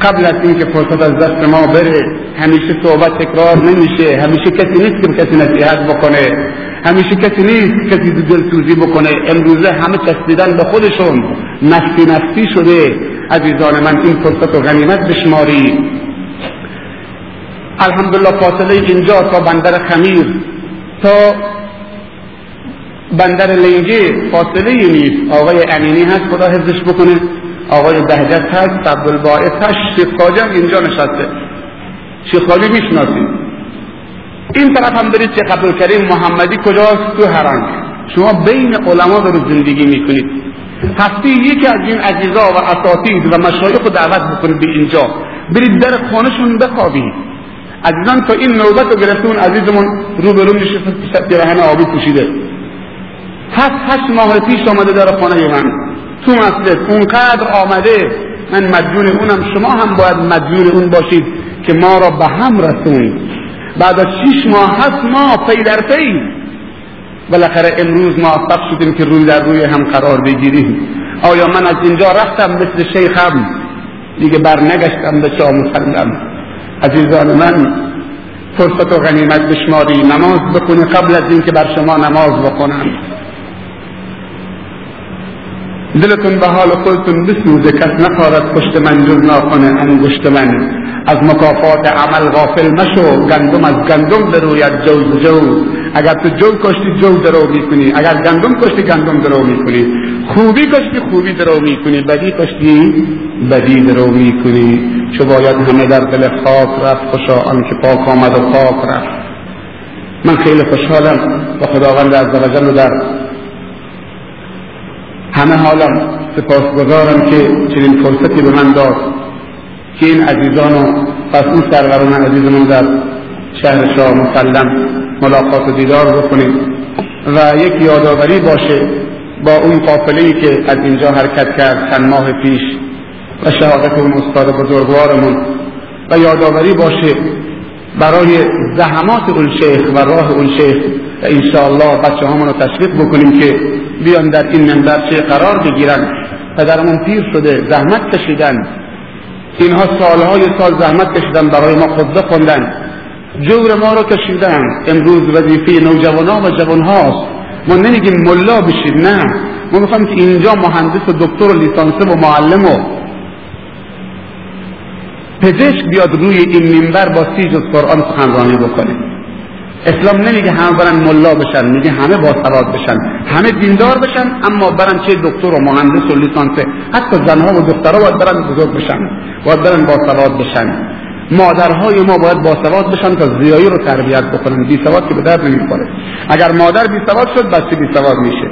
قبل از اینکه فرصت از دست ما بره همیشه صحبت تکرار نمیشه. همیشه کسی نیست که کسی نصیحت بکنه. همیشه کسی نیست کسی دلسوزی بکنه. امروزه همه چسبیدن به خودشون. نفسی نفسی شده. عزیزان من این فرصت و غنیمت بشماری. الحمدلله فاصله اینجا تا بندر خمیر تا بندر لنگه فاصله نیست. آقای امینی هست خدا حفظش بکنه. آقای بهجت هست عبدالباعث هست شیخ خاجم اینجا نشسته. شیخ می‌شناسید این طرف هم برید شیخ عبدالکریم محمدی کجاست؟ تو هرنگ شما بین علما رو زندگی می‌کنید. هفته یکی از این عزیزا و اساتید و مشایخ رو دعوت بکنید به اینجا. برید در خانهشون بخوابید. عزیزان تا این نوبت رو گرفته اون عزیزمون روبرو میشه پیرهن آبی پوشیده. هفت هشت ماه پیش آمده در خانه من. تو مسجد اونقدر آمده من مدیون اونم شما هم باید مدیون اون باشید که ما را به هم رسوند. بعد از شیش ماه هست ما پی در پی. بالاخره امروز موفق شدیم که روی در روی هم قرار بگیریم. آیا من از اینجا رفتم مثل شیخم؟ دیگه برنگشتم به چا مسلم؟ عزیزان من فرصت و غنیمت بشماری نماز بکنی قبل از اینکه بر شما نماز بکنم دلتون به حال خودتون بسوزه کس نخواهد پشت من جز ناخن انگشت من. از مکافات عمل غافل مشو گندم از گندم دروید جو جو. اگر تو جو کشتی جو درو می‌کنی. اگر گندم کشتی گندم درو می‌کنی. خوبی کشتی خوبی درو می‌کنی. بدی کشتی بدی درو می‌کنی. چو باید همه در دل خاک رفت خوشا آنکه پاک آمد و پاک رفت. من خیلی خوشحالم. با خداوند عزوجل در همه حالم سپاسگزارم که چنین فرصتی به من داد که این عزیزان و پس اون سروران عزیزمون در شهر شاه مسلم ملاقات و دیدار بکنیم و یک یادآوری باشه با اون قافله که از اینجا حرکت کرد چند ماه پیش و شهادت اون استاد بزرگوارمون. و یادآوری باشه برای زحمات اون شیخ و راه اون شیخ و انشاءالله بچه همون رو تشویق بکنیم که بیان در این منبر چه قرار بگیرن. پدرمون پیر شده زحمت کشیدن. اینها سالهای سال زحمت کشیدن برای ما خود خوندن جور ما رو کشیدن. امروز وظیفه نوجوانان و جوان هاست ما نمیگیم ملا بشید نه. ما می‌خوایم که اینجا مهندس و دکتر و لیسانسه و معلم و پزشک بیاد روی این منبر با سی جز قرآن سخنرانی بکنه. اسلام نمیگه همه برن ملا بشن میگه همه با سواد بشن همه دیندار بشن اما برن چه دکتر و مهندس و لیسانسه حتی زنها و دخترها باید برن بزرگ بشن باید برن با سواد بشن. مادرهای ما باید با سواد بشن تا زیایی رو تربیت بکنن بی سواد که به درد نمی‌خوره. اگر مادر بی سواد شد بچه بی سواد میشه.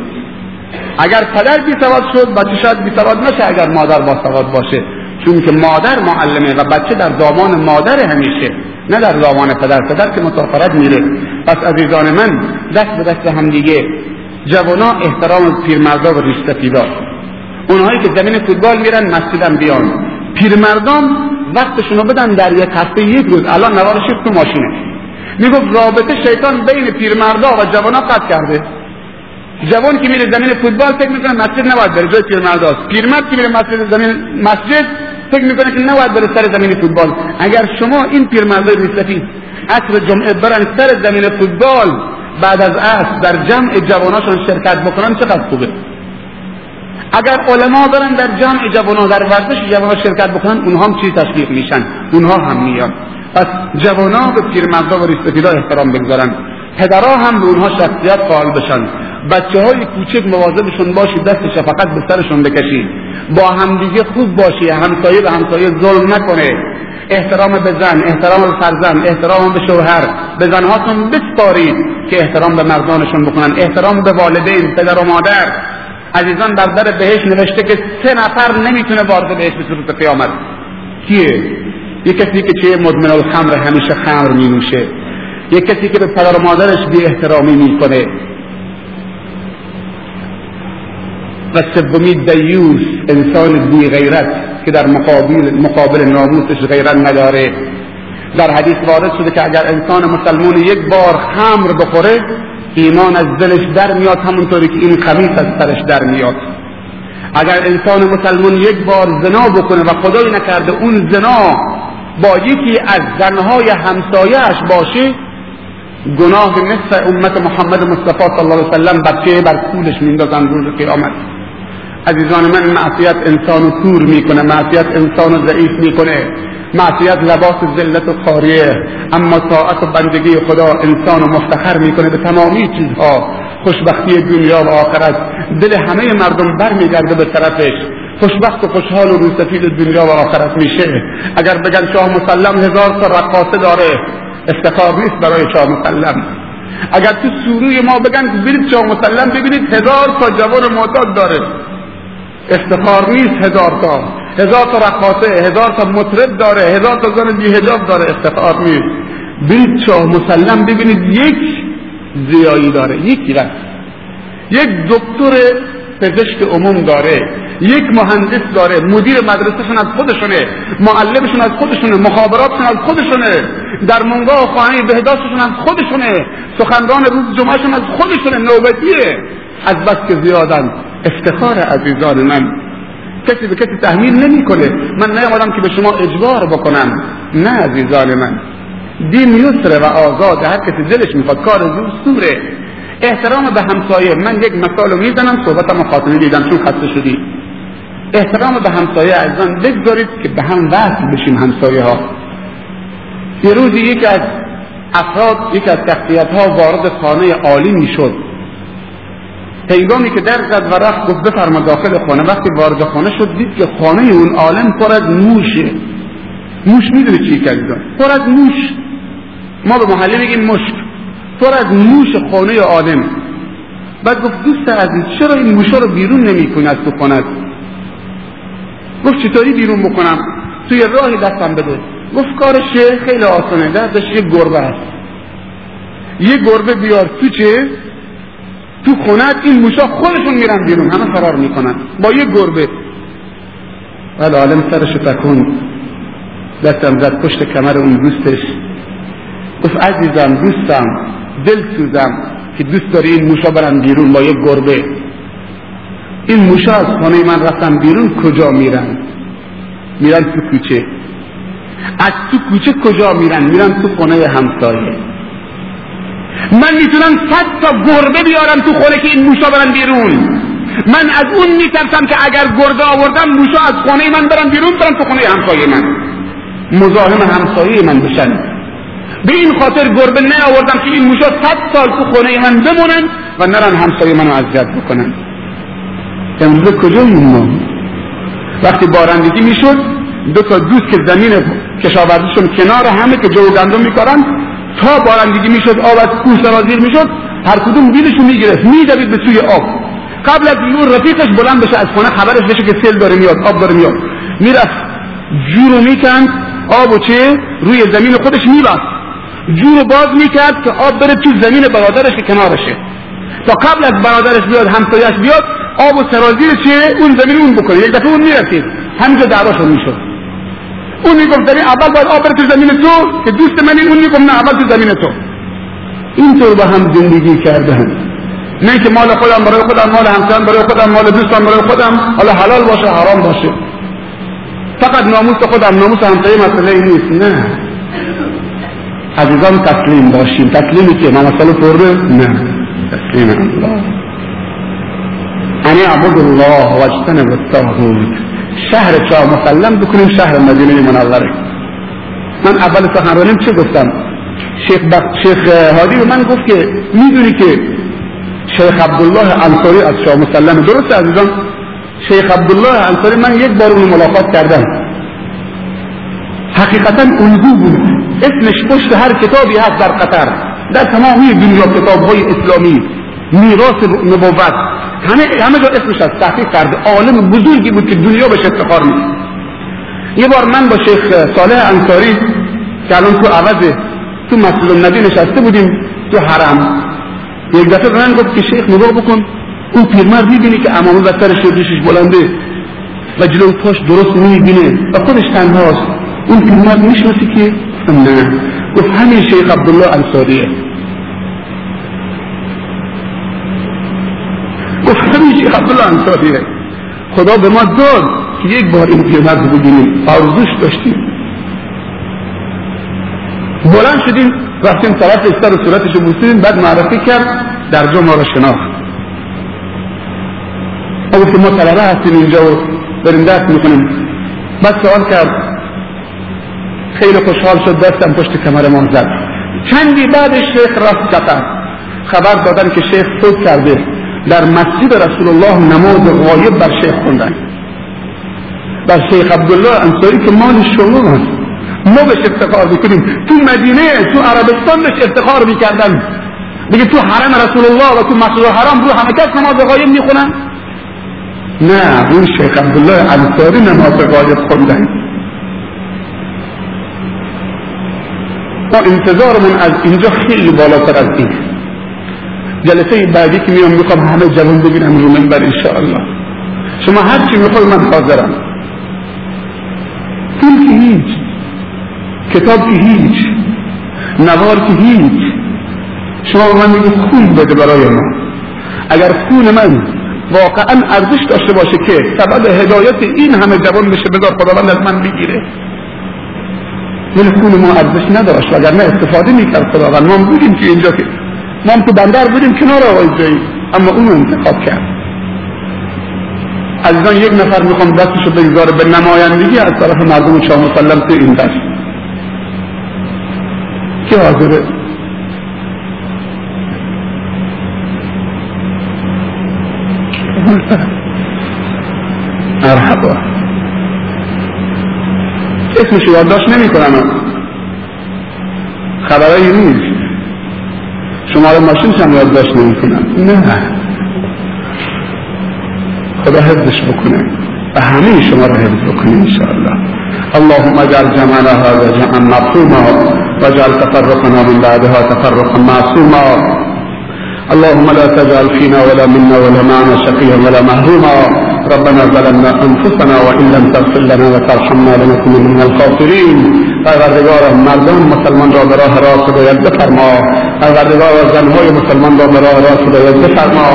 اگر پدر بی سواد شد بچه شاید بی سواد نشه اگر مادر با سواد باشه. چون که مادر معلمه و بچه در دامان مادر همیشه. نه در دامان پدر پدر که مسافرت میره. پس عزیزان من دست به دست هم دیگه جوانا احترام پیرمردا و ریش سفیدا. اونهایی که زمین فوتبال میرن مسجدم بیان. پیرمردان وقتشون رو بدن در یک هفته یک روز. الان نوار تو ماشینه. می‌گفت رابطه شیطان بین پیرمردا و جوانا قطع کرده. جوان که میره زمین فوتبال فکر می‌کنه مسجد نباید بره جای پیرمرداست. پیرمرد که میره مسجد زمین مسجد فکر می‌کنه که نباید بره سر زمین فوتبال. اگر شما این پیرمردای ریسفید عصر جمعه برن سر زمین فوتبال بعد از عصر در جمع جواناشون شرکت بکنن چقدر خوبه؟ اگر علما برن در جمع جوانا در ورزش جوانا شرکت بکنن اونها هم چی تشویق میشن. اونها هم میان. پس جوانا به پیرمردا و ریسفیدا احترام بگذارن. پدرها هم به اونها شخصیت قائل بشن. بچه های کوچک مواظبشون باشی دست شفقت به سرشون بکشی. با همدیگه خوب باشی همسایه به همسایه ظلم نکنه. احترام به زن احترام به فرزند احترام به شوهر به زنهاتون بسپارید که احترام به مردانشون بکنن. احترام به والدین پدر و مادر. عزیزان در در بهش نوشته که سه نفر نمی‌تونه وارد بهش به صورت قیامت. کیه؟ یه کسی که چه مدمن الخمر همیشه خمر می نوشه یه کسی که به پدر و مادرش بی احترامی می‌کنه. و سومی دیوس انسان بی غیرت که در مقابل, مقابل ناموسش غیرت نداره. در حدیث وارد شده که اگر انسان مسلمون یک بار خمر بخوره ایمان از دلش در میاد همونطوری که این خمیس از سرش در میاد. اگر انسان مسلمون یک بار زنا بکنه و خدایی نکرده اون زنا با یکی از زنهای همسایهش باشه گناه نصف امت محمد مصطفی صلی الله علیه وسلم بچه بر کولش میندازن روز قیامت. عزیزان من معصیت انسان کور می‌کنه معصیت انسان ضعیف می‌کنه. معصیت لباس ذلت و خاریه اما طاعت و بندگی خدا انسان و مفتخر می‌کنه به تمامی چیزها. خوشبختی دنیا و آخرت. دل همه مردم برمیگرده به طرفش. خوشبخت و خوشحال و روسفید دنیا و آخرت میشه. اگر بگن شاه مسلم هزار تا رقاصه داره افتخار نیست برای شاه مسلم. اگر تو سوروی ما بگن برید شاه مسلم ببینید هزار تا جوان معتاد داره. افتخار نیست هزار تا. هزار تا رقاصه هزار تا مطرب داره هزار تا زن بیهجاب داره افتخار نیست. برید شاه مسلم ببینید یک زیایی داره یکی رفت یک دکتر پزشک عموم داره یک مهندس داره مدیر مدرسهشون از خودشونه معلمشون از خودشونه مخابراتشون از خودشونه در منگاه و خانه بهداشتشون از خودشونه سخنران روز جمعهشون از خودشونه نوبتیه. از بس که زیادن. افتخار عزیزان من. کسی به کسی تحمیل نمی‌کنه. من نیامدم که به شما اجبار بکنم. نه عزیزان من. دین یسره و آزاد. هر کسی دلش می‌خواد کار سوره. احترام به همسایه. من یک مثال رو می‌زنم صحبتم خاطره دیدم چون خسته شدی. احترام به همسایه عزیزان بگذارید که به هم وصل بشیم همسایه ها یه روزی یکی از افراد یکی از شخصیت ها وارد خانه عالی می‌شد. هنگامی که در زد و رفت گفت بفرما داخل خانه. وقتی وارد خانه شد دید که خانه اون عالم پر از موشه. موش می‌دونه چی کردن پر از موش. ما به محله میگیم مشک. پر از موش خانه عالم. بعد گفت دوست عزیز چرا این موشا رو بیرون نمی‌کنی از تو خانه گفت چطوری بیرون بکنم؟ توی راهی دستم بده. گفت کارش خیلی آسانه. دستش یه گربه هست. یه گربه بیار تو چه؟ تو خونت این موشا خودشون میرن بیرون همه فرار می‌کنن. با یه گربه. ولی عالم سرش تکون. دستم زد پشت کمر اون دوستش. گفت عزیزم دوستم دل سوزم که دوست داری این موشا برن بیرون با یه گربه. این موشا از خانه من رفتن بیرون کجا میرن؟ میرن تو کوچه. از تو کوچه کجا میرن؟ میرن تو خانه همسایه. من می‌تونم صد تا گربه بیارم تو خونه که این موشا برن بیرون. من از اون میترسم که اگر گربه آوردم موشا از خانه من برن بیرون برن تو خونه همسایه من. مزاحم همسایه من بشن. به این خاطر گربه آوردم که این موشا صد سال تو خونه من بمونن و نرن همسایه منو اذیت بکنن. امروز کجا ما وقتی بارندگی می‌شد دو تا دوست که زمین کشاورزیشون کنار همه که جو گندم میکارن تا بارندگی می‌شد آب از کوه سرازیر می‌شد هر کدوم بیلشون می‌گرفت میدوید به سوی آب. قبل از این رفیقش بلند بشه از خانه خبرش بشه که سیل داره میاد آب داره میاد. می‌رفت. جورو می‌کند آب و چه؟ روی زمین خودش میبست. جورو باز می‌کرد که آب بره تو زمین برادرش که کنارشه. تا قبل از برادرش بیاد همسایش بیاد آب و سرازیر چه اون زمین اون بکنه. یک دفعه اون می‌رسید. همینجا دعواشون می‌شد. اون می‌گفت در اول باید آب تو زمین تو که دوست منی اون می‌گفت نه اول تو زمین تو. اینطور با هم زندگی کردن. نه که مال خودم برای خودم مال همسان برای خودم مال دوستم برای خودم. حالا حلال باشه حرام باشه. فقط ناموس خودم ناموس همسایه مسئله نیست. نه. عزیزان تسلیم باشیم تسلیمی که مسئله پرده؟ نه. تسلیم. الله ان اعبد الله واجتنب الطاغوت. شهر چهار مسلم بکنیم شهر مدینه منوره. من اول سخنرانیم چه گفتم؟ شیخ, بق... شیخ هادی به من گفت که می‌دونی که شیخ عبدالله انصاری از شاه مسلم. درست عزیزان؟ شیخ عبدالله انصاری من یک بار اون ملاقات کردم. حقیقتا الگو بود. اسمش پشت هر کتابی هست در قطر. در تمامی دنیا کتاب های اسلامی. میراث نبوت. همه همه جا اسمش از تحقیق کرده. عالم بزرگی بود که دنیا بهش افتخار می‌کنه یه بار من با شیخ صالح انصاری که الان تو عوض تو مسجد النبی نشسته بودیم تو حرم. یک دفعه به من گفت که شیخ نگاه بکن اون پیرمرد می‌بینی که امامه و سرش ریشش بلنده و جلو پاش درست می‌بینه و خودش تنهاست. اون پیرمرد می‌شناسی که نه. گفت همین شیخ عبدالله انصاریه. گفت همین شیخ عبدالله انصاریه خدا به ما داد که یک بار این رو ببینیم. آرزوش داشتیم. بلند شدیم رفتیم طرف سر و صورتش بوسیدیم بعد معرفی کرد در جا ما رو شناخت. گفت ما طلبه هستیم اینجا و بریم درس می‌کنیم بعد سوال کرد خیلی خوشحال شد دستم پشت کمر ما زد. چندی بعد شیخ رفت قطر خبر دادن که شیخ فوت کرده. در مسجد رسول الله نماز غایب بر شیخ خوندن. بر شیخ عبدالله انصاری که مال شما هست ما بهش افتخار می‌کنیم. تو مدینه تو عربستان بهش افتخار می‌کردن. دیگه تو حرم رسول الله و تو مسجد حرام رو همه کس نماز غایب می‌خونن. نه اون شیخ عبدالله انصاری نماز غایب خوندن. ما انتظارمون از اینجا خیلی بالاتر از این. جلسه بعدی که میام می‌خوام همه جوان ببینم رو منبر انشاءالله. شما هر چی می‌خوای من حاضرم. پول که هیچ کتاب که هیچ نوار که هیچ. شما من میگید خون بده برای ما. اگر خون من واقعا ارزش داشته باشه که سبب هدایت این همه جوان بشه بذار خداوند از من بگیره. ولی خون ما ارزش نداشت اگر نه استفاده می‌کرد خداوند. ما بودیم که اینجا که ما تو بندر بودیم کنار آقای جایی اما اون انتخاب کرد. عزیزان یک نفر می‌خوام دستشو بگذاره به نمایندگی از طرف مردم شاه مسلم تو این دست. که حاضره؟ مرحبا. اسمش یادداشت نمی کنم خبرایی نیست شماره ماشین هم نمی کنم نه. خدا حفظش بکنه. و همه شما را حفظ بکنه انشاءالله. اللهم اجعل جمعنا هذا جمعا مرحوما واجعل تفرقنا من بعدها تفرقا معصوما. اللهم لا تجعل فينا ولا منا ولا معنا شقيا ولا محروما. ربنا ظلمنا انفسنا وان لم تغفر لنا وترحمنا لنكن من الخاسرين. پروردگار مردم مسلمان را به راه راست هدایت بفرما. پروردگار زنهای مسلمان را به راه راست هدایت بفرما.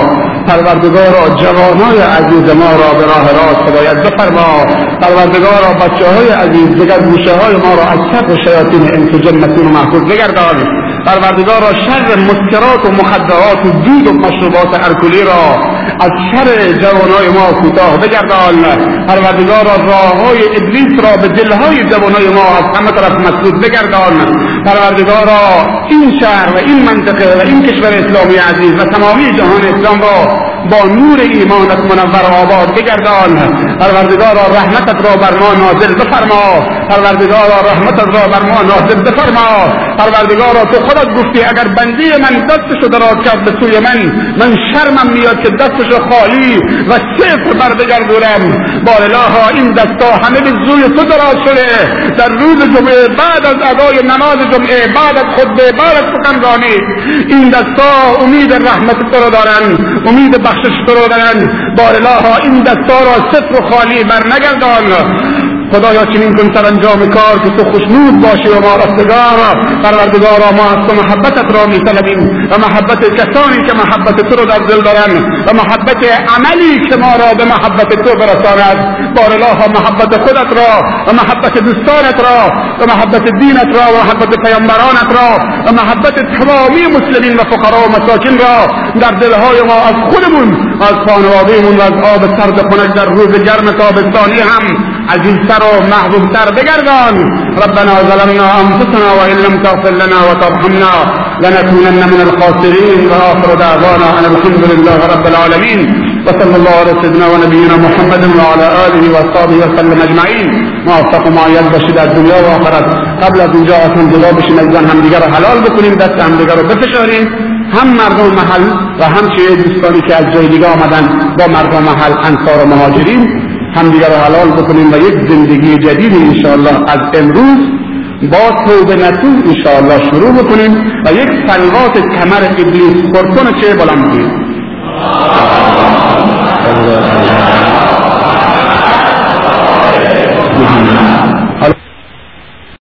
پروردگار جوانای عزیز ما را به راه راست هدایت بفرما. پروردگار بچه های عزیز دیگر گوشه های ما را از شر شیاطین انس و و محفوظ بگردان. پروردگار را شر مسکرات و مخدرات و دود و مشروبات الکلی را از شر جوانای ما کوتاه بگردان پروردگار را راه های ابلیس را به دلهای جوانای ما از همه طرف مسدود بگردان پروردگار را. این شهر و این منطقه و این کشور اسلامی عزیز و تمامی جهان اسلام را با نور ایمانت منور آباد بگردان پروردگارا رحمتت را بر ما نازل بفرما. پروردگارا رحمتت را بر ما نازل بفرما. پروردگارا تو خودت گفتی اگر بندی من دستشو دراز کرد به سوی من من شرمم میاد که دستشو خالی و صفر بر بگردونم بار الها این دستا همه به زوی تو دراز شده. در روز جمعه بعد از ادای نماز جمعه بعد از خطبه بعد از سخنرانی این دستا امید رحمت تو را دارن امید بخشش تو را دارن. الها این دستا را صفر و خالی بر نگردان خدایا چنین کن سر انجام کار که تو خوشنود باشی و ما رستگار پروردگارا ما از تو محبتت را میطلبیم و محبت کسانی که محبت تو رو در دل دارن و محبت عملی که ما را به محبت تو برساند. بار الله محبت خودت را و محبت دوستانت را و محبت دینت را و محبت پیامبرانت را و محبت تمامی مسلمین و فقرا و مساکین را در دلهای ما از خودمون از خانوادهمون و از آب سرد خنک در روز گرم تابستانی هم عزيزتر ومحبوبتر بگردان ربنا ظلمنا أنفسنا وإن لم تغفر لنا وترحمنا لنكونن من الخاسرين وآخر دعوانا أن الحمد لله رب العالمين وصلى الله على سيدنا ونبينا محمد وعلى آله وصحبه وسلم أجمعين موفق معید باشید در دنیا و آخرت. قبل از اینجا أصلا جدا بشیم از هم دیگر رو حلال بکنیم دست هم دیگر رو بفشاریم. هم مردم محل و هم چه دوستانی که از جای دیگه آمدن با مردم محل انصار و مهاجرین. همدیگر رو حلال بکنیم و یک زندگی جدید انشاءالله از امروز با توبه نتون انشاءالله شروع بکنیم و یک سلوات کمر ابلیس پرکن چه بلند کنیم.